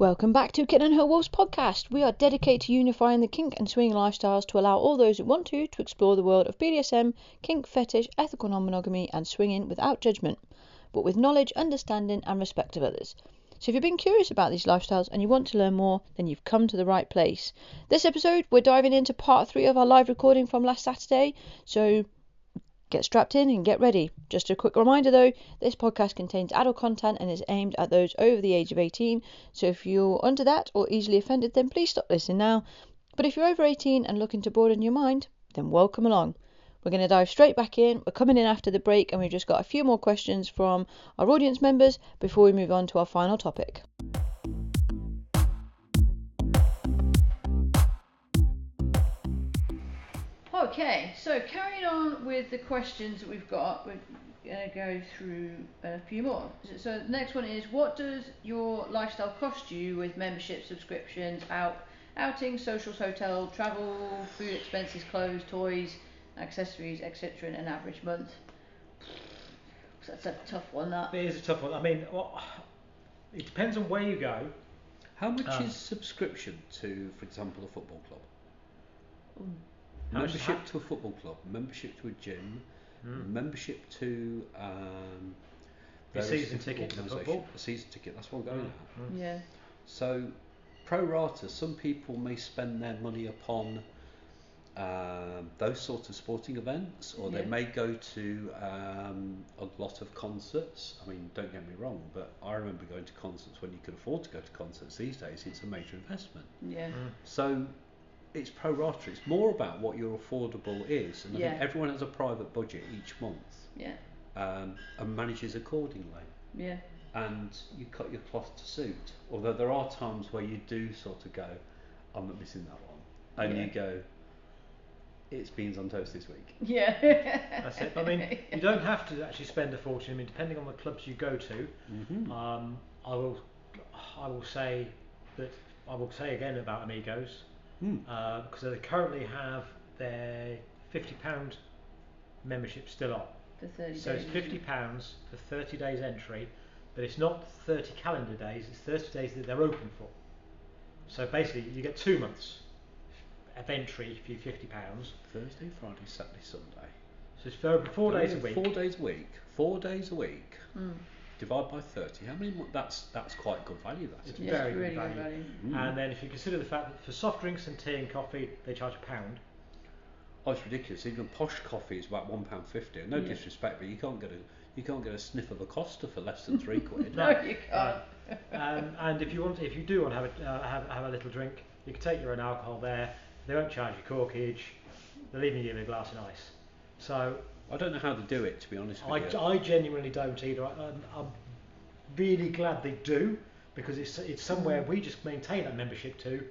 Welcome back to Kitten and Her Wolf's podcast. We are dedicated to unifying the kink and swinging lifestyles to allow all those who want to to explore the world of BDSM, kink, fetish, ethical non-monogamy, and swinging without judgment, but with knowledge, understanding, and respect of others. So if you've been curious about these lifestyles and you want to learn more, then you've come to the right place. This episode, we're diving into part three of our live recording from last Saturday. So Get strapped in and get ready. Just a quick reminder though, this podcast contains adult content and is aimed at those over the age of 18. So if you're under that or easily offended, then please stop listening now. But if you're over 18 and looking to broaden your mind, then welcome along. We're going to dive straight back in. We're coming in after the break and we've just got a few more questions from our audience members before we move on to our final topic. Okay, so carrying on with the questions that we've got, we're going to go through a few more. So the next one is, what does your lifestyle cost you with membership subscriptions, out outings, socials, hotel, travel, food expenses, clothes, toys, accessories, etc. in an average month? That's a tough one. That It is a tough one. I mean, well, it depends on where you go. How much Um, is subscription to, for example, a football club? How much is membership that? to a football club, membership to a gym, Hmm. membership to um, A various season different ticket to organisations. football. A season ticket. That's what I'm going at. yeah, So, pro rata, some people may spend their money upon um, those sorts of sporting events, or they may go to um, a lot of concerts. I mean, don't get me wrong, but I remember going to concerts when you could afford to go to concerts. These days, it's a major investment. yeah, Mm. So, it's pro rata. It's more about what your affordable is, and I Yeah. think everyone has a private budget each month yeah, um, and manages accordingly yeah, and you cut your cloth to suit. Although there are times where you do sort of go, I'm not missing that one, and Yeah. you go, it's beans on toast this week. yeah. That's it. I mean, you don't have to actually spend a fortune. I mean, depending on the clubs you go to, Mm-hmm. um, I will, I will say that I will say again about Amigos Mm. uh, because they currently have their fifty pound membership still on. For 30 So it's fifty pounds for thirty days entry, but it's not thirty calendar days. It's thirty days that they're open for. So basically, you get two months of entry for your fifty pounds. Thursday, Friday, Saturday, Sunday. So it's for four days a week. Four days a week. Four days a week. Mm. Divide by thirty. How many? mo- That's that's quite good value. That It's is. Yeah, very it's good really good value. value. Mm. And then if you consider the fact that for soft drinks and tea and coffee they charge a pound. Oh, it's ridiculous. Even posh coffee is about one pound fifty. No Yeah. disrespect, but you can't get a you can't get a sniff of a Costa for less than three quid. No, you can't. Um, and if you want, if you do want to have a, uh, have, have a little drink, you can take your own alcohol there. They won't charge you corkage. They'll even give you a glass of ice. So I don't know how to do it, to be honest I, with you. I genuinely don't either. I, I'm, I'm really glad they do because it's it's somewhere we just maintain that membership to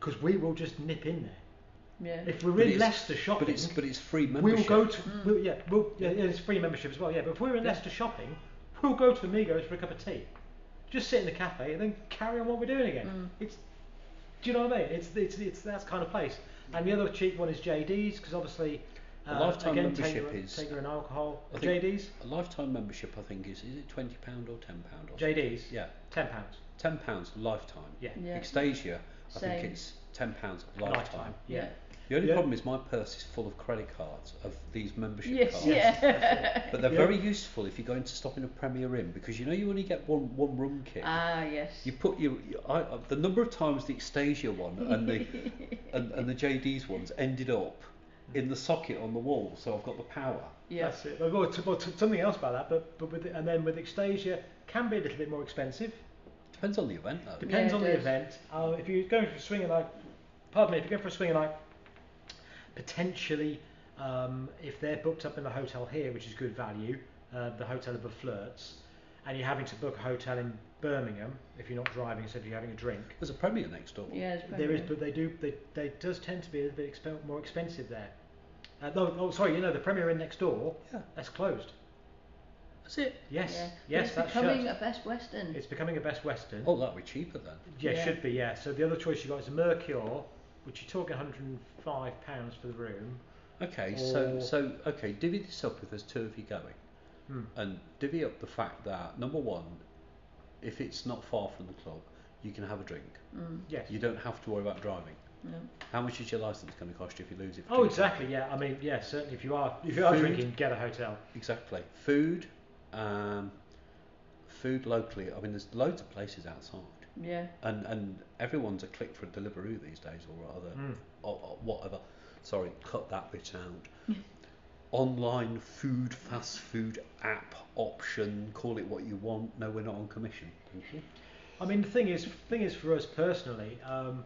because we will just nip in there. Yeah. If we're But in it's- Leicester shopping, But it's but it's free we'll membership. go to Mm. we'll, yeah, we'll, yeah, yeah, it's free membership as well. Yeah, but if we're in Yeah. Leicester shopping, we'll go to Amigos for a cup of tea, just sit in the cafe and then carry on what we're doing again. Mm. It's do you know what I mean? It's it's it's that kind of place. And the other cheap one is JD's because obviously. A uh, lifetime again, membership your, is- take your own alcohol. I think- JD's, A lifetime membership, I think, is is it twenty pound or ten pound or JD's. Yeah, ten pounds. ten pounds lifetime. Yeah. Yeah. Xtasia, I Same. think it's ten pounds lifetime. Yeah. The only Yeah. problem is my purse is full of credit cards of these membership Yes, cards. yeah. But they're Yeah. very useful if you're going to stop in a Premier Inn because you know you only get one one room kit. ah, yes. You put your, you- I, uh, the number of times the Xtasia one and the and, and the JD's ones ended up in the socket on the wall, so I've got the power. yeah. That's it. Well, t- well, t- something else about that, but but with and then with Xtasia can be a little bit more expensive. Depends on the event though. Depends Yeah, on it the does. event. Uh, if you're going for a swinger night, pardon me, if you're going for a swinger night, potentially, um, if they're booked up in the hotel here, which is good value, uh, the hotel above Flirts, and you're having to book a hotel in Birmingham if you're not driving, so if you're having a drink, There's a Premier next door. Yeah, there is, but they do, they, they does tend to be a little bit exp- more expensive there. Uh, no, oh, sorry, you know the Premier Inn next door, Yeah. that's closed. That's it. Yes, Yeah. But yes, it's that's becoming shut. a Best Western. It's becoming a Best Western. Oh, that'll be cheaper then. Yeah, Yeah. should be, yeah. So the other choice you've got is a Mercure, which you're talking 105 pounds for the room. Okay, so Or- so okay, divvy this up if there's two of you going, Hmm. and divvy up the fact that number one, if it's not far from the club, you can have a drink. Mm. Yes. You don't have to worry about driving. No. How much is your license going to cost you if you lose it? Oh, exactly. Yeah. I mean, yeah. Certainly, if you are if you are Food. drinking, get a hotel. Exactly. Food, um, food locally. I mean, there's loads of places outside, Yeah. and and everyone's a click for a Deliveroo these days, or other, Mm. or, or whatever. Sorry, cut that bit out. Online food, fast food app option. Call it what you want. No, we're not on commission. Thank you. I mean, the thing is, thing is for us personally, um,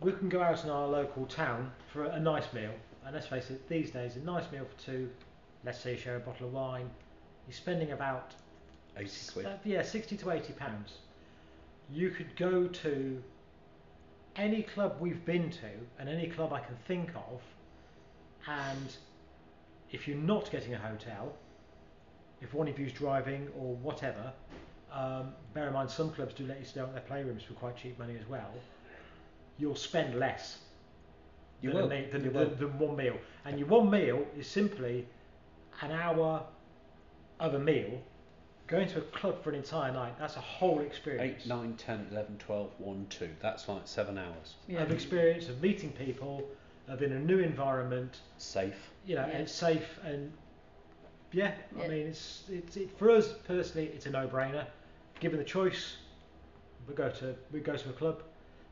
we can go out in our local town for a, a nice meal, and let's face it, these days a nice meal for two, let's say you share a bottle of wine, you're spending about Eighty quid. uh, yeah, sixty to eighty pounds. You could go to any club we've been to, and any club I can think of, and if you're not getting a hotel, if one of you's driving or whatever, um, bear in mind some clubs do let you stay at their playrooms for quite cheap money as well. You'll spend less You than, will. a than, You than, will. than one meal, and your one meal is simply an hour of a meal. Going to a club for an entire night, that's a whole experience. Eight, nine, ten, eleven, twelve, one, two. That's like seven hours. Yeah. Of experience of meeting people, of in a new environment, Safe. you know, Yeah. and it's safe and yeah, I mean it's it's it, for us personally it's a no-brainer. Given the choice, we go to we go to a club.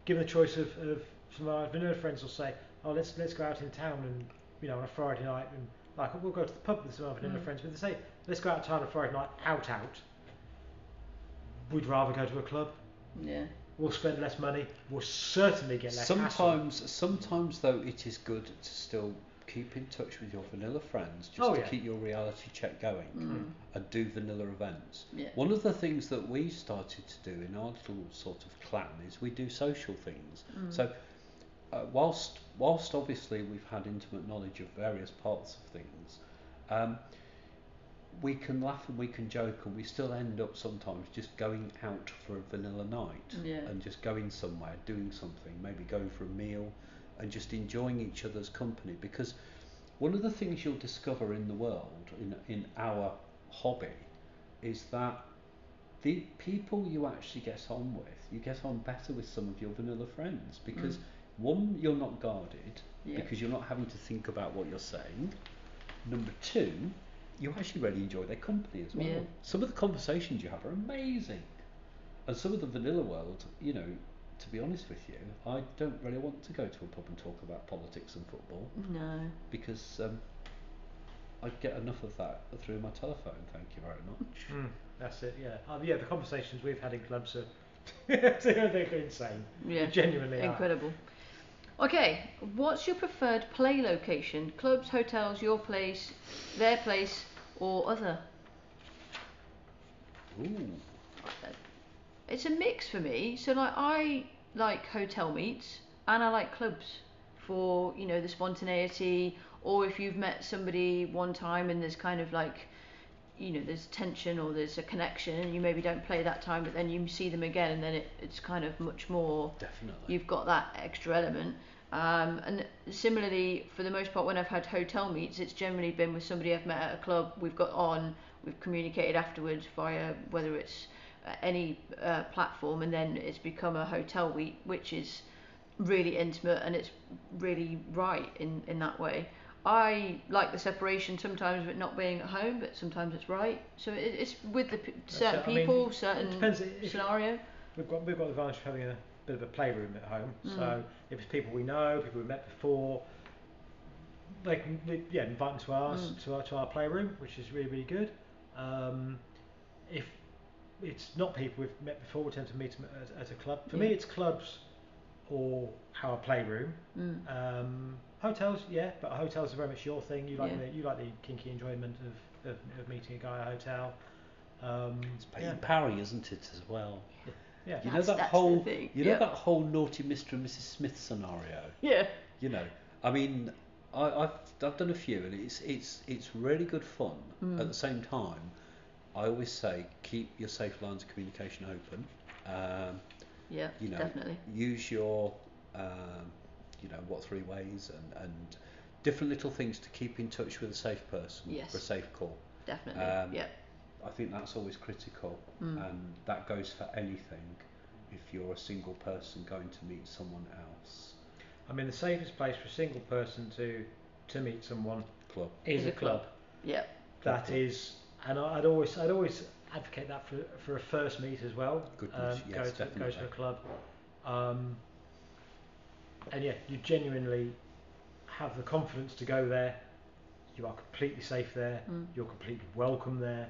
Given the choice of, of some of our vanilla friends will say, oh let's let's go out in town and you know on a Friday night and like we'll go to the pub with some of our vanilla Mm. friends, but they say let's go out to town on a Friday night out out. We'd rather go to a club. Yeah. We'll spend less money. We'll certainly get less. hassle. Sometimes, sometimes though, it is good to still keep in touch with your vanilla friends, just Oh, to yeah. keep your reality check going, Mm. and do vanilla events. Yeah. One of the things that we started to do in our little sort of clan is we do social things. Mm. So, uh, whilst whilst obviously we've had intimate knowledge of various parts of things, um, we can laugh and we can joke, and we still end up sometimes just going out for a vanilla night Yeah. and just going somewhere, doing something, maybe going for a meal, and just enjoying each other's company. Because one of the things you'll discover in the world, in in our hobby, is that the people you actually get on with, you get on better with some of your vanilla friends because Mm. one, you're not guarded Yeah. because you're not having to think about what you're saying. Number two, you actually really enjoy their company as well. Yeah. Some of the conversations you have are amazing. And some of the vanilla world, you know, to be honest with you, I don't really want to go to a pub and talk about politics and football No. because um, I get enough of that through my telephone. Thank you very much. Mm, that's it. Yeah. Um, yeah. The conversations we've had in clubs are they're insane. Yeah. They genuinely are. Incredible. Okay, what's your preferred play location? Clubs, hotels, your place, their place, or other? Ooh. It's a mix for me. So like I like hotel meets and I like clubs for you know the spontaneity. Or if you've met somebody one time and there's kind of like you know there's tension or there's a connection and you maybe don't play that time but then you see them again and then it, it's kind of much more Definitely. you've got that extra element. Um, and similarly, for the most part, when I've had hotel meets, it's generally been with somebody I've met at a club. We've got on, we've communicated afterwards via whether it's any uh, platform, and then it's become a hotel meet, which is really intimate and it's really right in, in that way. I like the separation sometimes of it not being at home, but sometimes it's right. So it, it's with the p- certain. I mean, people, certain depends scenario. We've got we've got the advantage of having a bit of a playroom at home. Mm. So if it's people we know, people we've met before, they can yeah invite them to ours Mm. to our to our playroom, which is really really good. Um, if it's not people we've met before, we tend to meet them at, at a club. For me, it's clubs or our playroom. Mm. Um, hotels, yeah, but hotels are very much your thing. You like Yeah. the you like the kinky enjoyment of, of, of meeting a guy at a hotel. Um, It's Peyton yeah, Parry, isn't it, as well? yeah. You That's- know that whole, thing, you know yeah. that whole naughty Mr. and Mrs. Smith scenario. Yeah. You know, I mean, I, I've I've done a few, and it's it's it's really good fun. Mm. At the same time, I always say keep your safe lines of communication open. Um, Yeah, you know, definitely. use your, um, you know, what3words and and different little things to keep in touch with a safe person Yes. for a safe call. Definitely. Um, yeah. I think that's always critical, Mm. and that goes for anything. if you're a single person going to meet someone else. I mean, the safest place for a single person to to meet someone Club. is, Is a a club. club. Yeah. That Club. is, and I- I'd always I'd always advocate that for for a first meet as well. Goodness, um, yes, go to go to a club, um, and yeah, you genuinely have the confidence to go there. You are completely safe there. Mm. You're completely welcome there.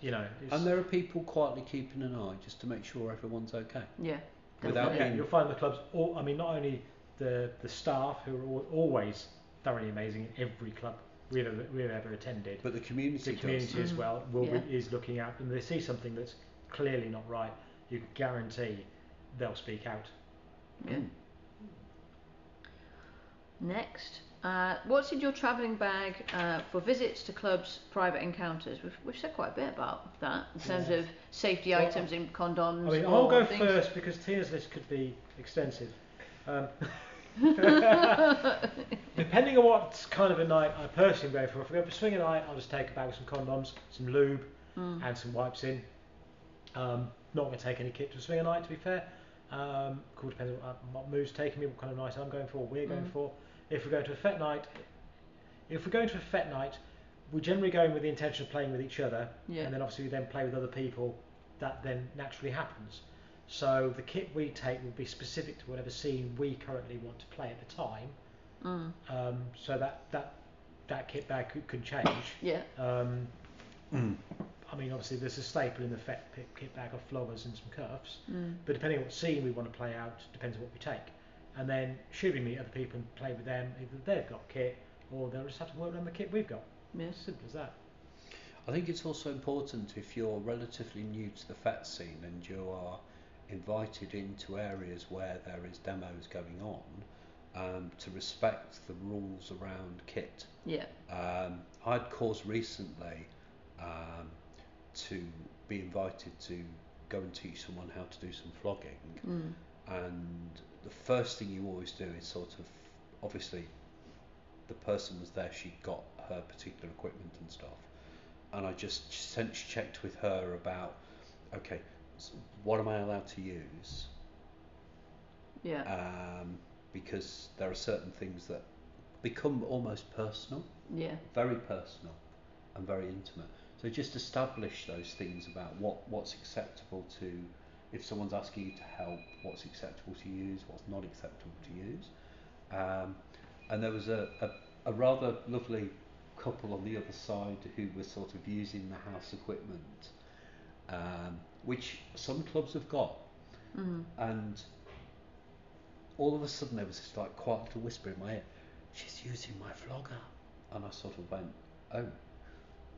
You know, it's, And there are people quietly keeping an eye just to make sure everyone's okay. Yeah. Without yeah, you'll find the clubs. All, I mean, not only the the staff who are al- always thoroughly amazing in every club we've ever, we've ever attended. But the community, the community does. as Mhm. well will Yeah. be, is looking out and they see something that's clearly not right. You can guarantee they'll speak out. Yeah. Mm. Next, uh, what's in your travelling bag uh, for visits to clubs, private encounters? We've, we've said quite a bit about that in terms Yeah. of safety Well, items in condoms. I mean, I'll go things. first because Tina's list could be extensive. Um, depending on what kind of a night I personally go for, if I go for a swinging night, I'll just take a bag with some condoms, some lube, Mm. and some wipes in. Um, not going to take any kit to a swinger night, to be fair. Um, cool, depends on what, what mood's taking me, what kind of night I'm going for, what we're going Mm. for. If we're going to a fet night, if we're going to a fet night, we're generally going with the intention of playing with each other, Yeah. and then obviously we then play with other people. That then naturally happens. So the kit we take will be specific to whatever scene we currently want to play at the time. Mm. Um, so that that that kit bag could, could change. Yeah. Um, Mm. I mean, obviously, there's a staple in the fet kit bag of floggers and some cuffs, Mm. but depending on what scene we want to play out, depends on what we take. And then, should we meet other people and play with them, either they've got kit or they'll just have to work around the kit we've got. Yeah. As simple as that. I think it's also important if you're relatively new to the FET scene and you are invited into areas where there is demos going on, um, to respect the rules around kit. Yeah. Um, I'd caused recently um, to be invited to go and teach someone how to do some flogging, Mm. and the first thing you always do is sort of obviously the person was there she'd got her particular equipment and stuff and I just sense checked with her about okay what am I allowed to use Yeah. um, because there are certain things that become almost personal yeah. very personal and very intimate. So just establish those things about what, what's acceptable to, if someone's asking you to help, what's acceptable to use, what's not acceptable to use. Um, and there was a, a, a rather lovely couple on the other side who were sort of using the house equipment, um, which some clubs have got. Mm. And all of a sudden there was this like quiet little whisper in my ear, she's using my flogger. And I sort of went, oh.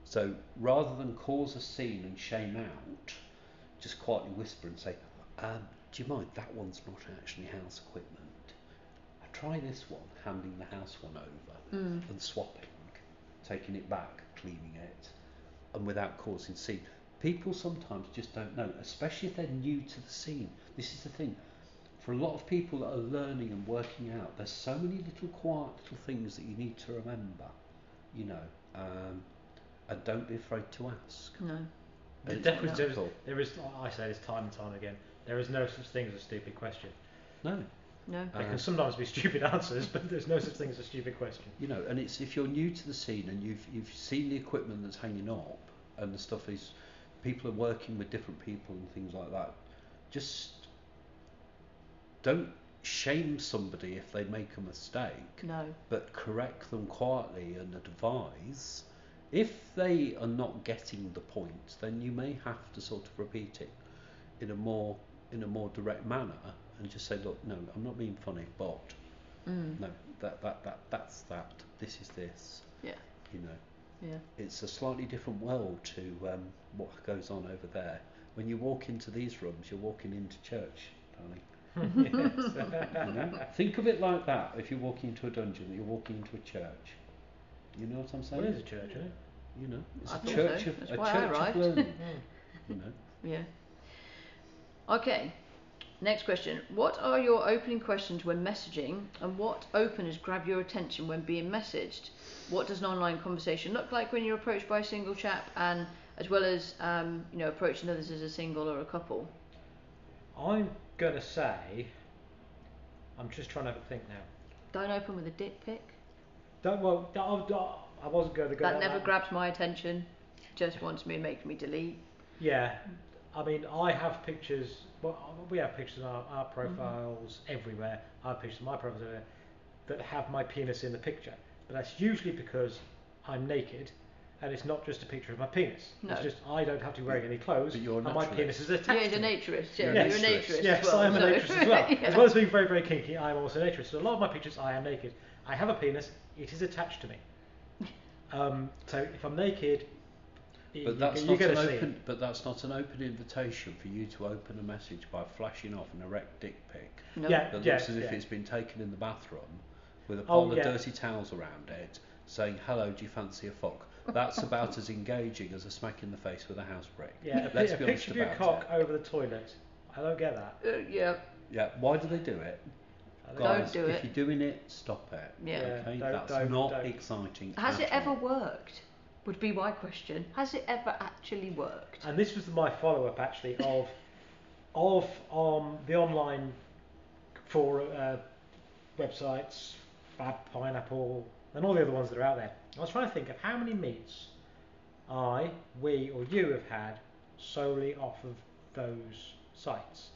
So rather than cause a scene and shame out, just quietly whisper and say, um, do you mind, that one's not actually house equipment. I try this one, handing the house one over Mm. and swapping, taking it back, cleaning it, and without causing scene. People sometimes just don't know, especially if they're new to the scene. This is the thing. For a lot of people that are learning and working out, there's so many little quiet little things that you need to remember, you know, um, and don't be afraid to ask. No. There It's definitely there is, helpful. there is, I say this time and time again, there is no such thing as a stupid question. No, No. There Uh, can sometimes be stupid answers, but there's no such thing as a stupid question. you know, and it's if you're new to the scene and you've you've seen the equipment that's hanging up and the stuff is people are working with different people and things like that. Just don't shame somebody if they make a mistake, No. but correct them quietly and advise. If they are not getting the point, then you may have to sort of repeat it in a more in a more direct manner and just say, look, no, I'm not being funny, but Mm. no, that, that, that, that's that. This is this. Yeah. You know, Yeah. it's a slightly different world to um, what goes on over there. When you walk into these rooms, you're walking into church, darling. You know? Think of it like that. If you're walking into a dungeon, you're walking into a church. You know what I'm saying? Well, it is a church, isn't? You know, it's I a thought church so. of That's a church of arrived. learning. you know. Yeah. Okay. Next question. What are your opening questions when messaging, and what openers grab your attention when being messaged? What does an online conversation look like when you're approached by a single chap, and as well as um, you know approaching others as a single or a couple? I'm gonna say. I'm just trying to think now. Don't open with a dick pic. Don't well. don't- don't- I wasn't going to go. That never grabs my attention. Just wants me and makes me delete. Yeah, I mean, I have pictures. Well, we have pictures on our, Mm-hmm. profiles everywhere. I have pictures of my profiles everywhere that have my penis in the picture, but that's usually because I'm naked, and it's not just a picture of my penis. No. It's just I don't have to be wearing any clothes, But you're a and my penis is attached. Yeah, he's to a me. naturist. Yeah, You're you're a a naturist. naturist. Yes, as well, I am a naturist as well. Yeah. As well as being very, very kinky, I am also a naturist. So a lot of my pictures, I am naked. I have a penis. It is attached to me. Um, so if I'm naked, y- But that's you're not an open. it. But that's not an open invitation for you to open a message by flashing off an erect dick pic No. Yeah. that yeah, looks as if yeah. it's been taken in the bathroom, with a Oh, pile of yeah. dirty towels around it, saying "Hello, do you fancy a fuck?" That's about as engaging as a smack in the face with a house brick. Yeah, Let's a be honest picture of your cock it. over the toilet. I don't get that. Uh, yeah. Yeah. Why do they do it? I don't Don't Guys, do if it. you're doing it, stop it. Yeah. Okay, don't- that's don't- not don't. exciting. Has at it ever worked? Would be my question. Has it ever actually worked? And this was my follow-up actually of of um, the online for uh, websites, Bad Pineapple, and all the other ones that are out there. I was trying to think of how many meets I, we, or you have had solely off of those sites.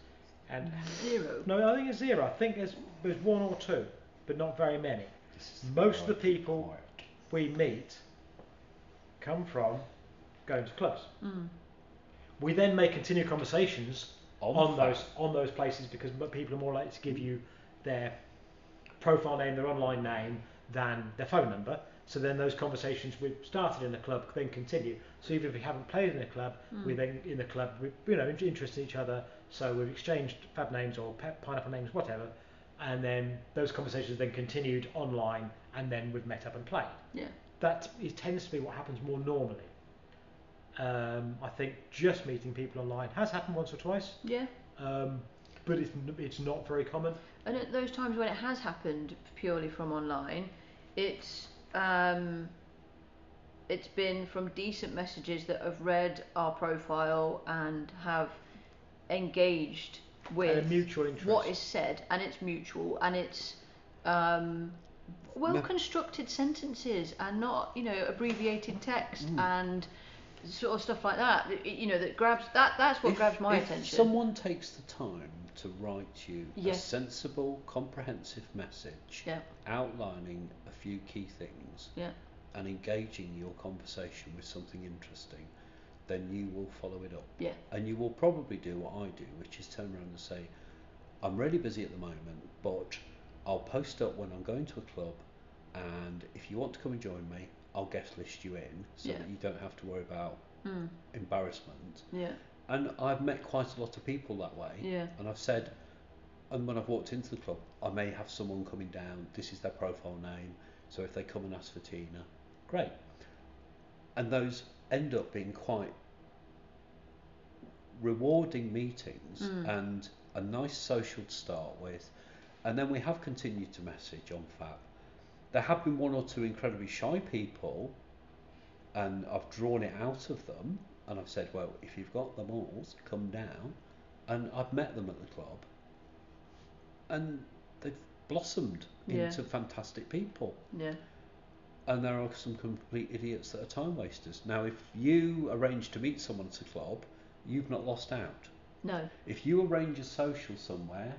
And Zero. no, I think it's zero. I think there's there's one or two, but not very many. Most of the people- quiet. We meet come from going to clubs. Mm. We then may continue conversations On on, those on those places because people are more likely to give you their profile name, their online name, than their phone number. So then those conversations we've started in the club then continue. So even if we haven't played in a club, we Mm. then in the club we you know in- interested in each other. So we've exchanged fab names or pe- pineapple names, whatever, and then those conversations then continued online, and then we've met up and played. Yeah. That is, tends to be what happens more normally. Um, I think just meeting people online has happened once or twice Yeah. um, but it's, it's not very common. And at those times when it has happened purely from online, it's um, it's been from decent messages that have read our profile and have engaged and a with mutual interest. what is said, and it's mutual, and it's um, well constructed sentences, and not you know abbreviated text Mm. and sort of stuff like that. You know that grabs that. That's what if, grabs my if attention. someone takes the time to write you a sensible, comprehensive message Yeah. outlining a few key things Yeah. and engaging your conversation with something interesting, then you will follow it up. Yeah. And you will probably do what I do, which is turn around and say, I'm really busy at the moment, but I'll post up when I'm going to a club, and if you want to come and join me, I'll guest list you in so Yeah. that you don't have to worry about Mm. embarrassment. Yeah. And I've met quite a lot of people that way. Yeah. And I've said, and when I've walked into the club, I may have someone coming down. This is their profile name. So if they come and ask for Tina, great. And those end up being quite rewarding meetings Mm. and a nice social to start with. And then we have continued to message on Fab. There have been one or two incredibly shy people, and I've drawn it out of them, and I've said, well, if you've got the balls, come down. And I've met them at the club, and they've blossomed Yeah. into fantastic people. Yeah. And there are some complete idiots that are time wasters. Now, if you arrange to meet someone at a club, you've not lost out. No. If you arrange a social somewhere,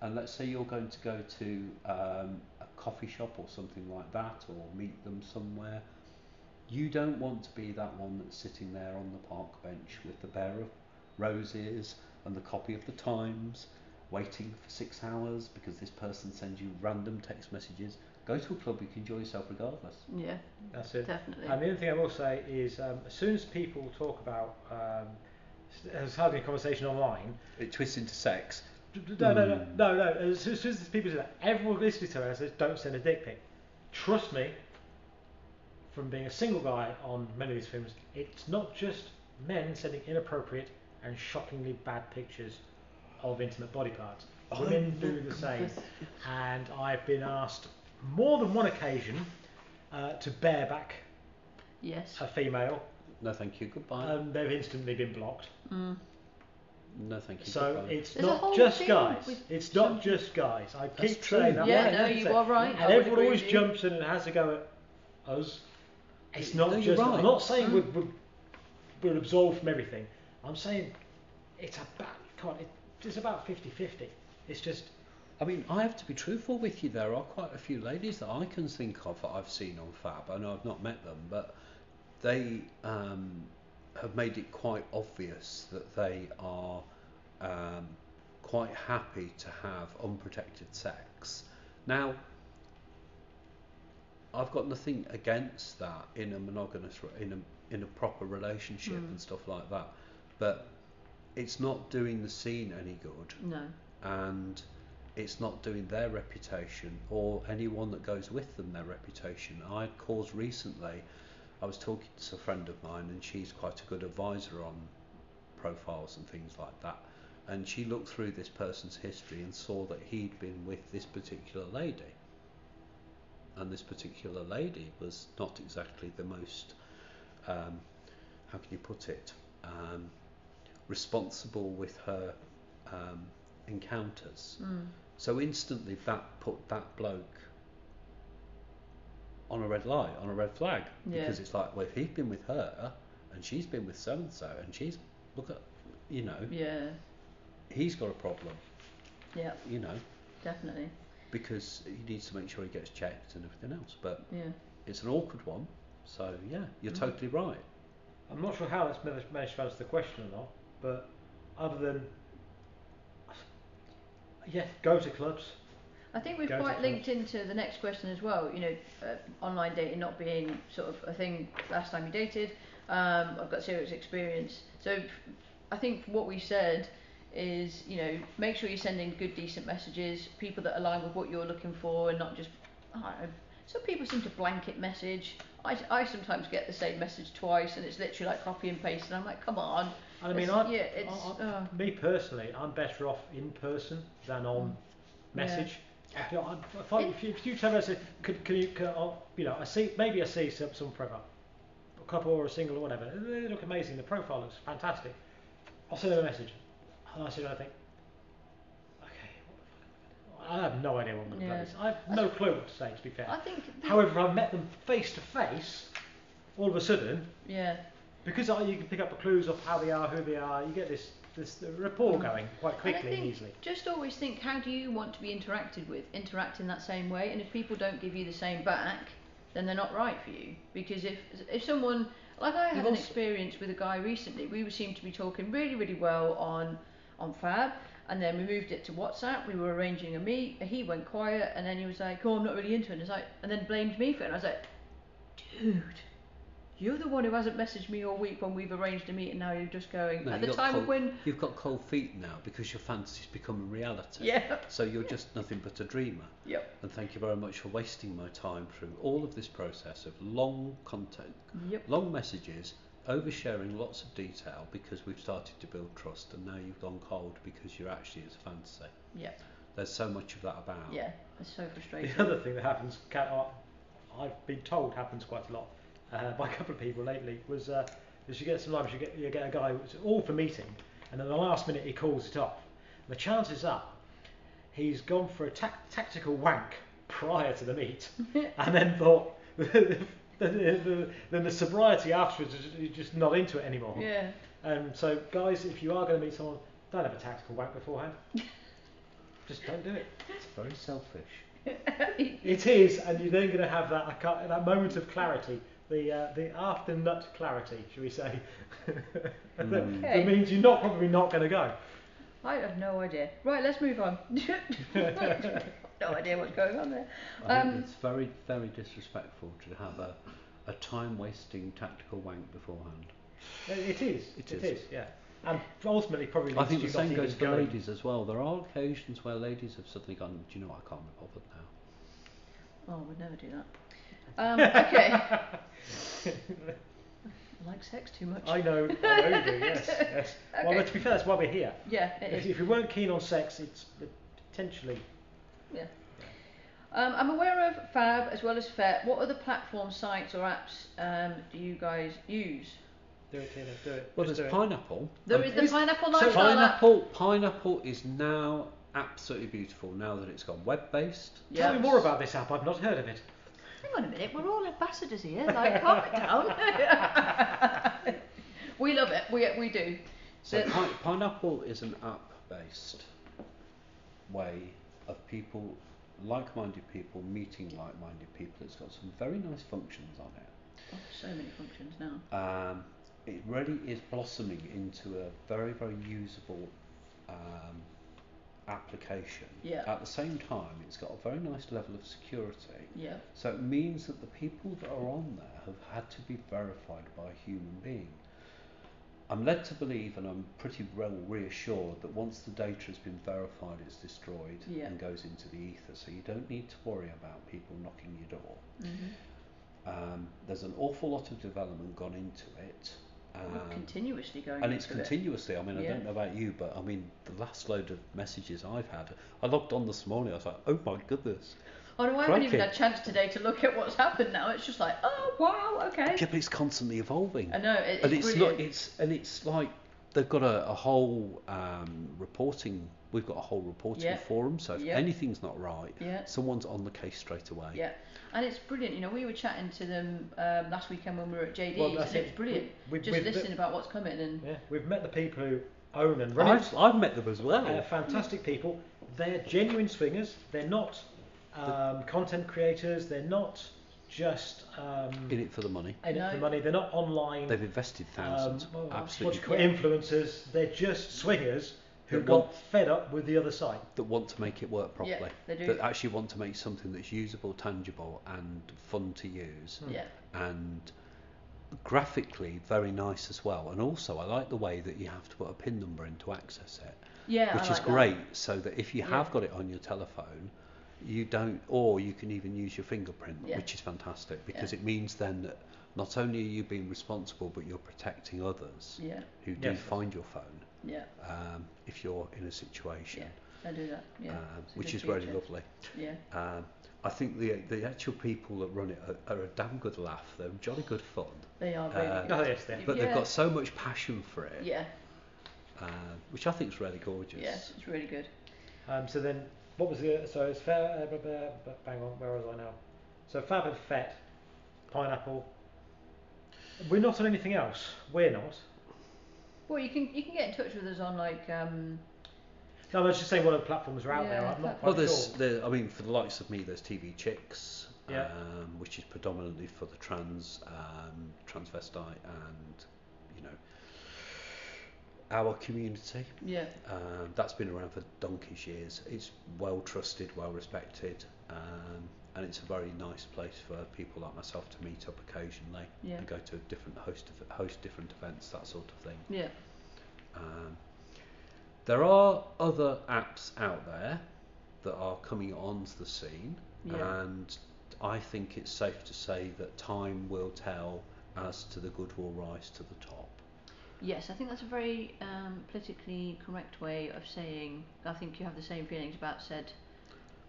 and let's say you're going to go to um, a coffee shop or something like that, or meet them somewhere, you don't want to be that one that's sitting there on the park bench with the bear of roses and the copy of the Times, waiting for six hours because this person sends you random text messages. Go to a club, you can enjoy yourself regardless. Yeah. That's it. Definitely. And the other thing I will say is, um, as soon as people talk about um, as having a conversation online, It twists into sex. D- d- no, no, no, Mm. no, no. As soon as soon people do that, everyone listening to us says, "Don't send a dick pic." Trust me. From being a single guy on many of these films, it's not just men sending inappropriate and shockingly bad pictures of intimate body parts. Women do the same. and I've been asked more than one occasion uh, to bareback Yes. a female, No, thank you. Goodbye. and they've instantly been blocked. Mm. No, thank you. So it's There's a whole not just thing guys. with It's not some- just guys. I That's keep true. saying that. Yeah, no, you saying- are right. I And would everyone agree always with you. jumps in and has to go at us. It's not No, you're just. right. I'm not saying we're, we're, we're absolved from everything. I'm saying it's about. God, it, it's about 50-50. It's just. I mean, I have to be truthful with you. There are quite a few ladies that I can think of that I've seen on Fab. I know I've not met them, but they um, have made it quite obvious that they are um, quite happy to have unprotected sex. Now, I've got nothing against that in a monogamous, in a in a proper relationship Mm. and stuff like that, but it's not doing the scene any good No. and it's not doing their reputation or anyone that goes with them their reputation. I had calls recently. I was talking to a friend of mine, and she's quite a good advisor on profiles and things like that. And she looked through this person's history and saw that he'd been with this particular lady. And this particular lady was not exactly the most, um, how can you put it, um, responsible with her um, encounters. Mm. So instantly that put that bloke on a red light, on a red flag, Yeah. because it's like, well, if he's been with her and she's been with so and so, and she's look at, you know, Yeah. he's got a problem, Yeah. you know, Definitely. because he needs to make sure he gets checked and everything else. But Yeah. it's an awkward one. So yeah, you're Mm. totally right. I'm not sure how that's managed managed to answer the question or not, but other than. Yeah, go to clubs. I think we've Go quite linked into the next question as well. You know, uh, online dating not being sort of a thing last time you dated. Um, I've got serious experience. So I think what we said is, you know, make sure you're sending good, decent messages, people that align with what you're looking for, and not just. I don't know. Some people seem to blanket message. I, I sometimes get the same message twice, and it's literally like copy and paste, and I'm like, come on. And I mean, I, yeah, it's, I, I, uh, me personally, I'm better off in person than on Mm. message. I feel, I, if, I, if, you, if you tell me, I say, could, can you, can, I'll, oh, you know, I see, maybe I see some, some profile, a couple or a single or whatever. They look amazing. The profile looks fantastic. I'll send them a message, and I sit there and think, okay, what the fuck am I? I have no idea what I'm going to Yeah. do. I have no clue what to say. To be fair. I think. However, if I've met them face to face, all of a sudden, Yeah. because I, you can pick up the clues of how they are, who they are, you get this this the rapport going quite And I quickly and think easily. Just always think, how do you want to be interacted with? Interact in that same way, and if people don't give you the same back, then they're not right for you. Because if if someone, like I had an experience with a guy recently, we seemed to be talking really really well on on Fab, and then we moved it to WhatsApp. We were arranging a meet. He went quiet, and then he was like, "Oh, I'm not really into it." And, like, and then blamed me for it. And I was like, "Dude." You're the one who hasn't messaged me all week when we've arranged a meeting. now you're just going No, at the got time of when. You've got cold feet now because your fantasy's become a reality. Yeah. So you're just nothing but a dreamer. Yep. And thank you very much for wasting my time through all of this process of long content, Yep. long messages, oversharing lots of detail because we've started to build trust and now you've gone cold because you're actually it's a fantasy. Yep. There's so much of that about. Yeah, it's so frustrating. The other thing that happens, uh, I've been told happens quite a lot uh, by a couple of people lately, was uh, is you get sometimes you get you get a guy who's all for meeting, and at the last minute he calls it off. The chances are he's gone for a tac- tactical wank prior to the meet, and then thought. the, the, then the sobriety afterwards is just not into it anymore. yeah. Um, so, guys, if you are going to meet someone, don't have a tactical wank beforehand. Just don't do it. It's very selfish. It is, and you're then going to have that that moment of clarity, the uh, the after nut clarity, shall we say? that, Mm. Okay. that means you're not probably not going to go. I have no idea. Right, let's move on. no idea what's going on there. I Um, think it's very, very disrespectful to have a, a time wasting tactical wank beforehand. It it is. It it is. is. Yeah. And ultimately, probably I leads think to the you not same even goes for going. ladies as well. There are occasions where ladies have suddenly gone, Do you know what, I can't be bothered now. Oh, we'd never do that. Um, okay. I like sex too much. I know, I know you do. Yes, yes. Well, Okay. to be fair, that's why we're here. Yeah, it If, if you weren't keen on sex, it's potentially. Yeah. Um, I'm aware of Fab as well as FET. What other platform sites or apps um, do you guys use? Do it, Tina. Do it. Well, Just there's pineapple. There Um, is the is- pineapple so lifestyle. app. pineapple. Pineapple is now absolutely beautiful now that it's gone web based. Tell me more about this app. I've not heard of it. Hang on a minute, we're all ambassadors here. Like, calm it down. we love it. We we do. So The- pi- pineapple is an app-based way of people, like-minded people, meeting like-minded people. It's got some very nice functions on it. Oh, so many functions now. Um, it really is blossoming into a very, very usable um, application. Yeah. At the same time, it's got a very nice level of security. Yeah. So it means that the people that are on there have had to be verified by a human being. I'm led to believe, and I'm pretty well reassured, that once the data has been verified, it's destroyed Yeah. and goes into the ether. So you don't need to worry about people knocking your door. Mm-hmm. Um, there's an awful lot of development gone into it. Um, continuously going. and it's into it. continuously. I mean, I don't know about you, but I mean, the last load of messages I've had, I logged on this morning. I was like, oh my goodness. Oh no, I haven't even had a chance today to look at what's happened now. It's just like, oh wow, okay. Yeah, but it's constantly evolving. I know it's and it's brilliant. not. It's and it's like they've got a, a whole um, reporting. We've got a whole reporting Yeah. forum. So if Yeah. anything's not right, Yeah. someone's on the case straight away. Yeah, and it's brilliant. You know, we were chatting to them um, last weekend when we were at JD's, Well, that's and it. it's brilliant. We- we- just we've- listening about what's coming and Yeah, we've met the people who own and run it. I've, I've met them as well. Uh, fantastic people. They're genuine swingers. They're not um, content creators. They're not just um, in it for the money. in it for No. money. They're not online. They've invested um, thousands. well, what do absolutely. you call influencers. They're just swingers who That got want- fed up with the other side. that want to make it work properly Yeah, properly. they do. That actually want to make something that's usable, tangible, and fun to use, Hmm. yeah, and graphically very nice as well. And also, I like the way that you have to put a pin number in to access it, yeah, I which is like that. great. So that if you Yeah. have got it on your telephone, you don't, or you can even use your fingerprint, Yeah. which is fantastic because Yeah. it means then that not only are you being responsible, but you're protecting others Yeah, who do Yes. find your phone yeah, um, if you're in a situation. I do that. Yeah, um, which is really feature. lovely. Yeah, Um, I think the the actual people that run it are, are a damn good laugh. They're jolly good fun, they are really Uh, good. Oh yes, they. but Yeah. they've got so much passion for it, Yeah, uh, which I think is really gorgeous. yeah, it's really good. Um, so then, what was the so it's fair? Uh, bang on, where was I now? So Fab and Fet, pineapple. We're not on anything else. We're not. Well, you can you can get in touch with us on like um, No, I was just saying what other platforms are out there. Yeah, I'm not Well, quite there's, sure. there, I mean, for the likes of me, there's TV Chix, Yeah. um, which is predominantly for the trans, um, transvestite, and you know, our community. yeah, Um, that's been around for donkey's years. It's well trusted, well respected, um, and it's a very nice place for people like myself to meet up occasionally Yeah. and go to different host of, host different events, that sort of thing. yeah, Um, there are other apps out there that are coming onto the scene, Yeah. and I think it's safe to say that time will tell as to the good will rise to the top. Yes. I think that's a very um, politically correct way of saying. I think you have the same feelings about said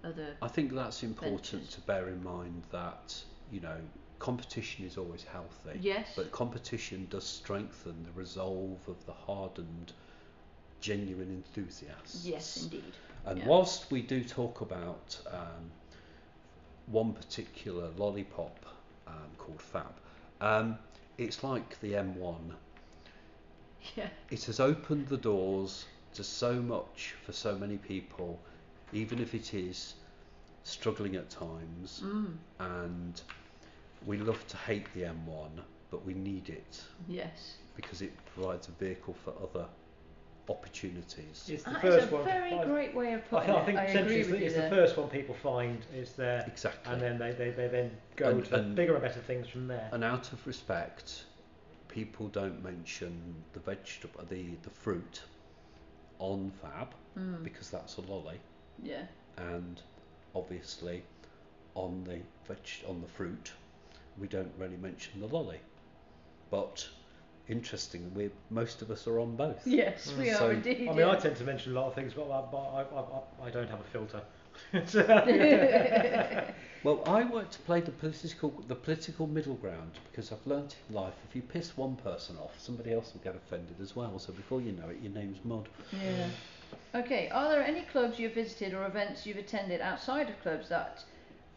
other. I think that's important Ventures. to bear in mind that you know competition is always healthy, Yes. but competition does strengthen the resolve of the hardened, genuine enthusiasts. Yes, indeed. And Yeah. whilst we do talk about um, one particular lollipop um, called Fab, um, it's like the M1. Yeah. It has opened the doors to so much for so many people, even if it is struggling at times. Mm. And we love to hate the M1, but we need it Yes. because it provides a vehicle for other opportunities. It's the That first is a one. very I, great way of I, putting I think it. I agree it's, with the, you it's the there. first one people find is there, Exactly. and then they, they, they then go And- to and- bigger and better things from there. And out of respect, people don't mention the vegetable, the the fruit on Fab Mm. because that's a lolly, Yeah. and obviously on the veg on the fruit, we don't really mention the lolly. But interesting. We most of us are on both. Yes, we Mm. are indeed. I mean, I tend to mention a lot of things, but, I, but I, I, I, I don't have a filter. yeah. Well, I work to play the political the political middle ground because I've learnt in life if you piss one person off, somebody else will get offended as well. So before you know it, your name's mud. yeah. Okay. Are there any clubs you've visited or events you've attended outside of clubs that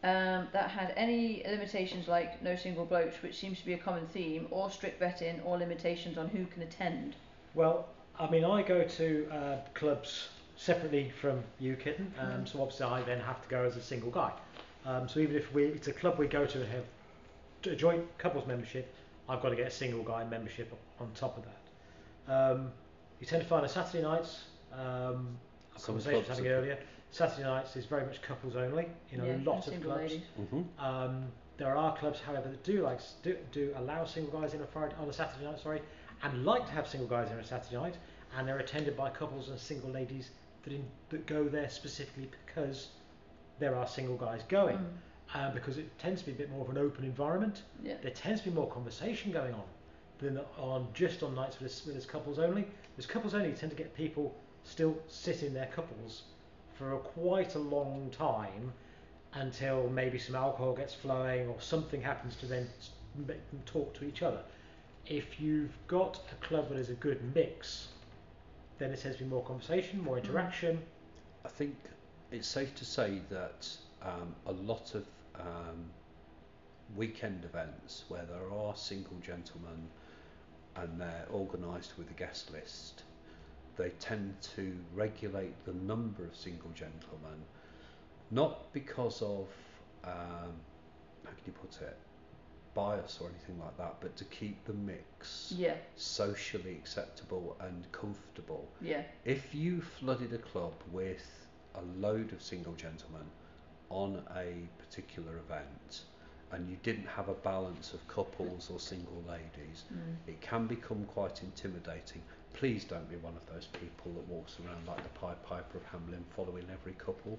um, that had any limitations like no single blokes, which seems to be a common theme, or strict vetting, or limitations on who can attend? Well, I mean, I go to uh, clubs separately from you, Kitten. Um, Mm. So obviously, I then have to go as a single guy. Um, so even if we, it's a club we go to and have a joint couples membership, I've got to get a single guy membership on top of that. Um, you tend to find on Saturday nights. Um, a conversation I was having earlier. Saturday nights is very much couples only. in yeah, a lot of clubs. Mm-hmm. Um, there are clubs, however, that do like do, do allow single guys in a Friday on a Saturday night, sorry, and like to have single guys in on a Saturday night, and they're attended by couples and single ladies that in, that go there specifically because there are single guys going, Mm, um, because it tends to be a bit more of an open environment. yeah. There tends to be more conversation going on than on just on nights with there's, where there's couples only. There's couples only tend to get people still sit in their couples for a, quite a long time until maybe some alcohol gets flowing or something happens to then s- make them talk to each other. If you've got a club that is a good mix, then it tends to be more conversation, more Mm. interaction. I think it's safe to say that um, a lot of um, weekend events where there are single gentlemen and they're organised with a guest list, they tend to regulate the number of single gentlemen, not because of, um, how can you put it, bias or anything like that, but to keep the mix Yeah, socially acceptable and comfortable. Yeah, if you flooded a club with a load of single gentlemen on a particular event and you didn't have a balance of couples or single ladies, mm. it can become quite intimidating. Please don't be one of those people that walks around like the Pied Piper of Hamelin following every couple.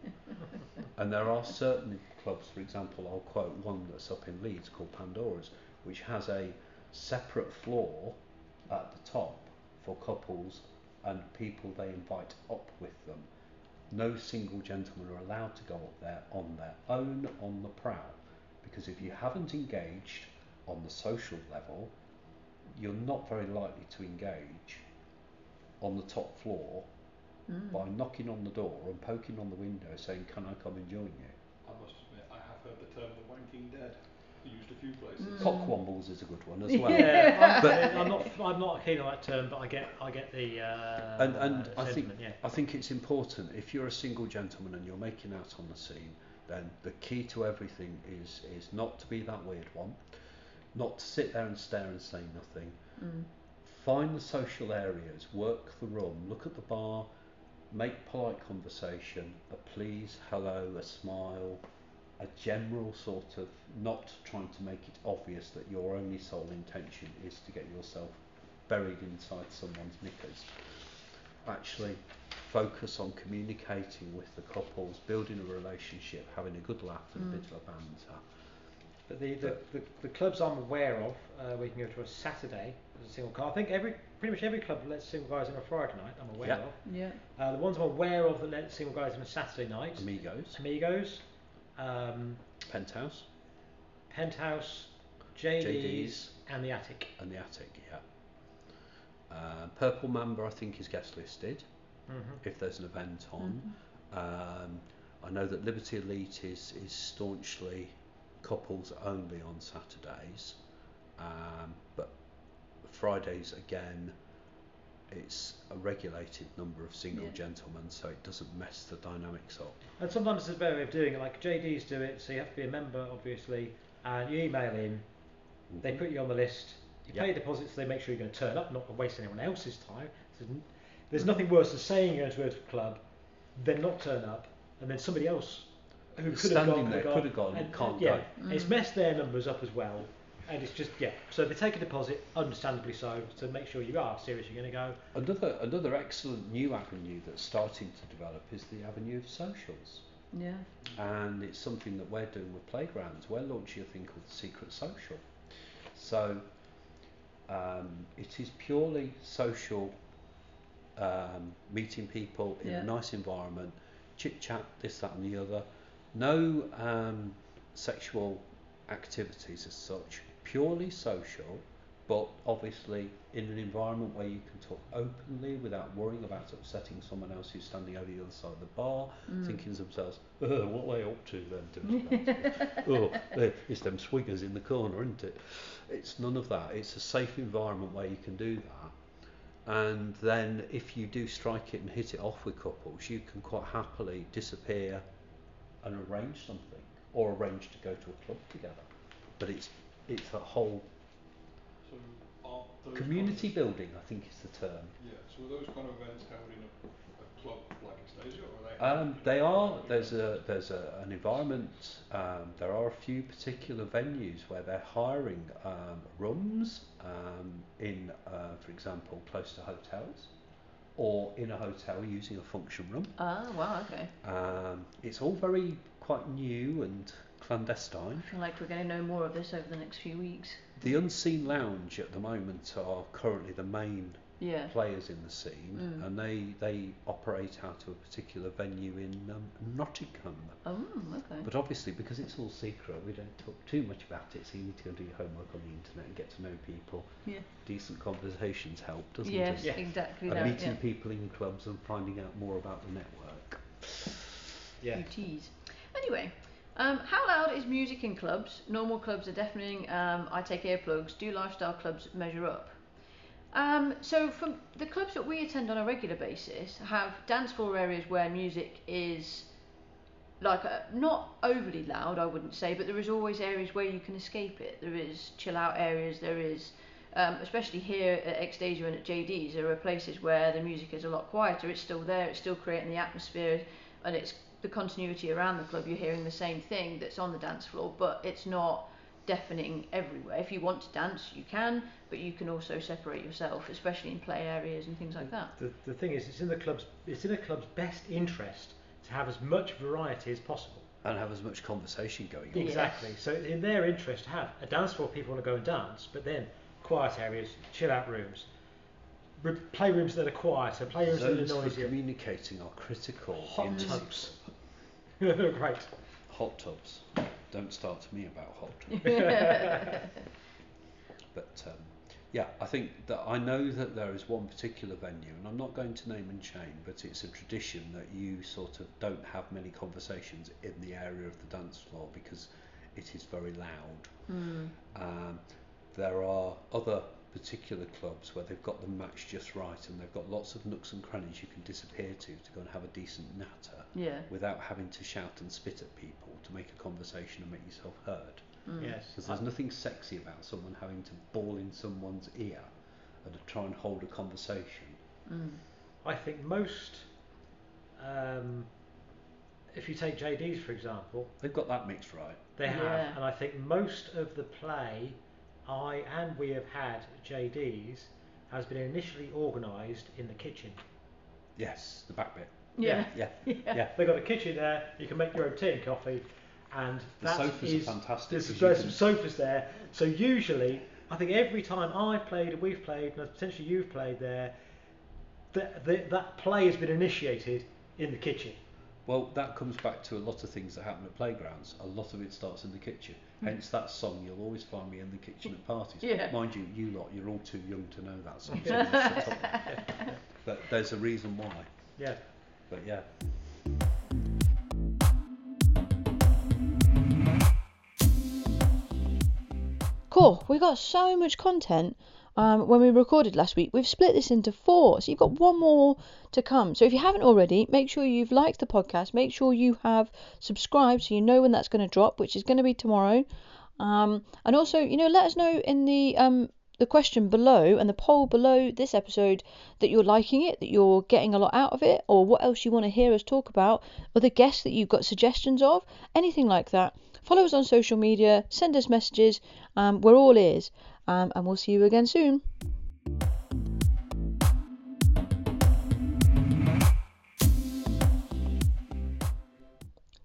and there are certain clubs, for example, I'll quote one that's up in Leeds called Pandora's, which has a separate floor at the top for couples and people they invite up with them. No single gentleman are allowed to go up there on their own on the prowl because if you haven't engaged on the social level, you're not very likely to engage on the top floor Mm. by knocking on the door and poking on the window saying, Can I come and join you? I must admit, I have heard the term the wanking dead used a few places. Mm. Cockwombles is a good one as well. Yeah, I'm, But- I'm not I'm not keen on that term, but I get I get the uh, And- and I think- yeah. I think it's important if you're a single gentleman and you're making out on the scene, then the key to everything is is not to be that weird one, not to sit there and stare and say nothing. Mm. Find the social areas, work the room, look at the bar, make polite conversation, a please, hello, a smile, a general sort of not trying to make it obvious that your only sole intention is to get yourself buried inside someone's knickers. Actually focus on communicating with the couples, building a relationship, having a good laugh and Mm. a bit of a banter. But the, the, the, the clubs I'm aware of, uh, we can go to a Saturday as a single car. I think every pretty much every club lets single guys in on a Friday night. I'm aware Yeah. of. Yeah. Uh, the ones I'm aware of that let single guys in on a Saturday night. Amigos, Amigos, um, penthouse, Penthouse, JD's, JD's. and the Attic. and the attic, yeah. Uh, Purple Mamba, I think, is guest listed Mm-hmm. if there's an event on. Mhm. Um, I know that Liberty Elite is, is staunchly couples only on Saturdays, um, but Fridays again, it's a regulated number of single Yeah. gentlemen, so it doesn't mess the dynamics up. And sometimes there's a better way of doing it. Like JD's do it, so you have to be a member, obviously, and you email in. They Mhm. put you on the list. You Yeah. pay a deposit, so they make sure you're going to turn up, not waste anyone else's time. There's, n- there's nothing worse than saying you're going to a club, then not turn up, and then somebody else who could have Standing gone, there, could could have gone, and, can't yeah, go. it's Mm. messed their numbers up as well, and it's just yeah. So they take a deposit, understandably so, to make sure you are serious. You're going to go. Another another excellent new avenue that's starting to develop is the avenue of socials. Yeah. and it's something that we're doing with playgrounds. We're launching a thing called the Secret Social. So Um, it is purely social, um, meeting people in Yeah. a nice environment, chit chat, this, that, and the other. No um, sexual activities as such, purely social, but obviously in an environment where you can talk openly without worrying about upsetting someone else who's standing over the other side of the bar, Mm. thinking to themselves, "Uh, what are they up to then? oh, it's them swingers in the corner, isn't it? It's none of that. It's a safe environment where you can do that. And then if you do strike it and hit it off with couples, you can quite happily disappear and arrange something, or arrange to go to a club together. But it's it's a whole So are those community kind building, I think is the term. of, yeah. So are those kind of events held in a, a club like Xtasia, or are they? held Um, in they a are. There's a there's a, an environment. Um, there are a few particular venues where they're hiring um, rooms um, in, uh, for example, close to hotels, or in a hotel using a function room. Oh, wow, okay. Um, it's all very quite new and clandestine. I feel like we're going to know more of this over the next few weeks. The Unseen Lounge at the moment are currently the main Yeah. players in the scene, Mm. and they they operate out of a particular venue in um, Nottingham. Oh, okay. But obviously, because it's all secret, we don't talk too much about it. So you need to go and do your homework on the internet and get to know people. Yeah. Decent conversations help, doesn't Yes, it? Yeah. exactly And that. meeting Yeah. people in clubs and finding out more about the network. Yeah. You tease. Anyway, um, how loud is music in clubs? Normal clubs are deafening. Um, I take earplugs. Do lifestyle clubs measure up? Um, so, from the clubs that we attend on a regular basis, have dance floor areas where music is like uh not overly loud, I wouldn't say, but there is always areas where you can escape it. There is chill out areas. There is, um, especially here at Xtasia and at JD's, there are places where the music is a lot quieter. It's still there. It's still creating the atmosphere, and it's the continuity around the club. You're hearing the same thing that's on the dance floor, but it's not deafening everywhere. If you want to dance, you can, but you can also separate yourself, especially in play areas and things like that. The, the thing is, it's in the club's it's in a club's best interest to have as much variety as possible. And have as much conversation going on. Yeah. Exactly. So in their interest to have a dance floor people want to go and dance, but then quiet areas, chill out rooms, r- playrooms that are quieter, playrooms that Zones are for noisier, communicating are critical. hot in tubs. Great. Hot tubs. Don't start to me about hot tubs. But um, yeah, I think that I know that there is one particular venue, and I'm not going to name and shame, but it's a tradition that you sort of don't have many conversations in the area of the dance floor because it is very loud. Mm. Um, there are other particular clubs where they've got the match just right, and they've got lots of nooks and crannies you can disappear to to go and have a decent natter Yeah. without having to shout and spit at people to make a conversation and make yourself heard. Mm. Yes. Because there's nothing sexy about someone having to bawl in someone's ear and to try and hold a conversation. Mm. I think most, um, if you take JD's for example, They've got that mixed right. they have, Yeah. and I think most of the play I and we have had JD's has been initially organised in the kitchen. Yes, the back bit. Yeah. Yeah, Yeah. yeah. They've got a kitchen there. You can make your own tea and coffee, and The that sofas is- are fantastic. There's, 'cause there's some sofas there. So usually, I think every time I've played, and we've played, and potentially you've played there, that that that play has been initiated in the kitchen. well, that comes back to a lot of things that happen at playgrounds. A lot of it starts in the kitchen. Hence that song, you'll always find me in the kitchen at parties. Yeah. Mind you, you lot, you're all too young to know that song. so you shut up. but there's a reason why. Yeah. But yeah. Cool. We got so much content um, when we recorded last week. We've split this into four, so you've got one more to come. So if you haven't already, make sure you've liked the podcast. Make sure you have subscribed so you know when that's going to drop, which is going to be tomorrow. Um, and also, you know, let us know in the um, the question below and the poll below this episode that you're liking it, that you're getting a lot out of it, or what else you want to hear us talk about, or the guests that you've got suggestions of, anything like that. Follow us on social media, send us messages. Um, we're all ears, um, and we'll see you again soon.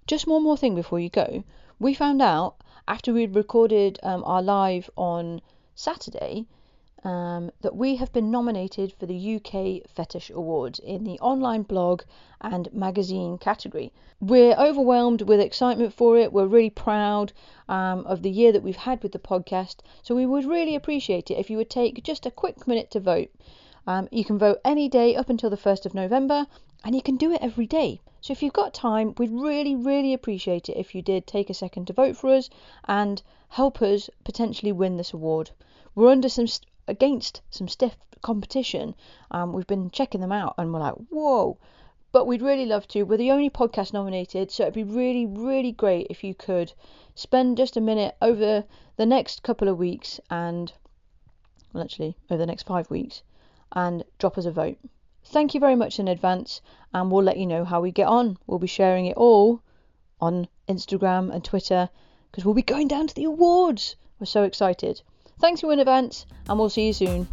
Just one more thing before you go. We found out after we'd recorded um, our live on Saturday um, that we have been nominated for the UK Fetish Awards in the online blog and magazine category. We're overwhelmed with excitement for it. We're really proud um, of the year that we've had with the podcast. So we would really appreciate it if you would take just a quick minute to vote. Um, you can vote any day up until the 1st of November, and you can do it every day. So if you've got time, we'd really, really appreciate it if you did take a second to vote for us and help us potentially win this award. We're under some st- against some stiff competition. Um, we've been checking them out, and we're like, whoa. But we'd really love to. We're the only podcast nominated, so it'd be really, really great if you could spend just a minute over the next couple of weeks and, well, actually, over the next five weeks, and drop us a vote. Thank you very much in advance, and we'll let you know how we get on. We'll be sharing it all on Instagram and Twitter because we'll be going down to the awards. We're so excited. Thanks for in advance, and we'll see you soon.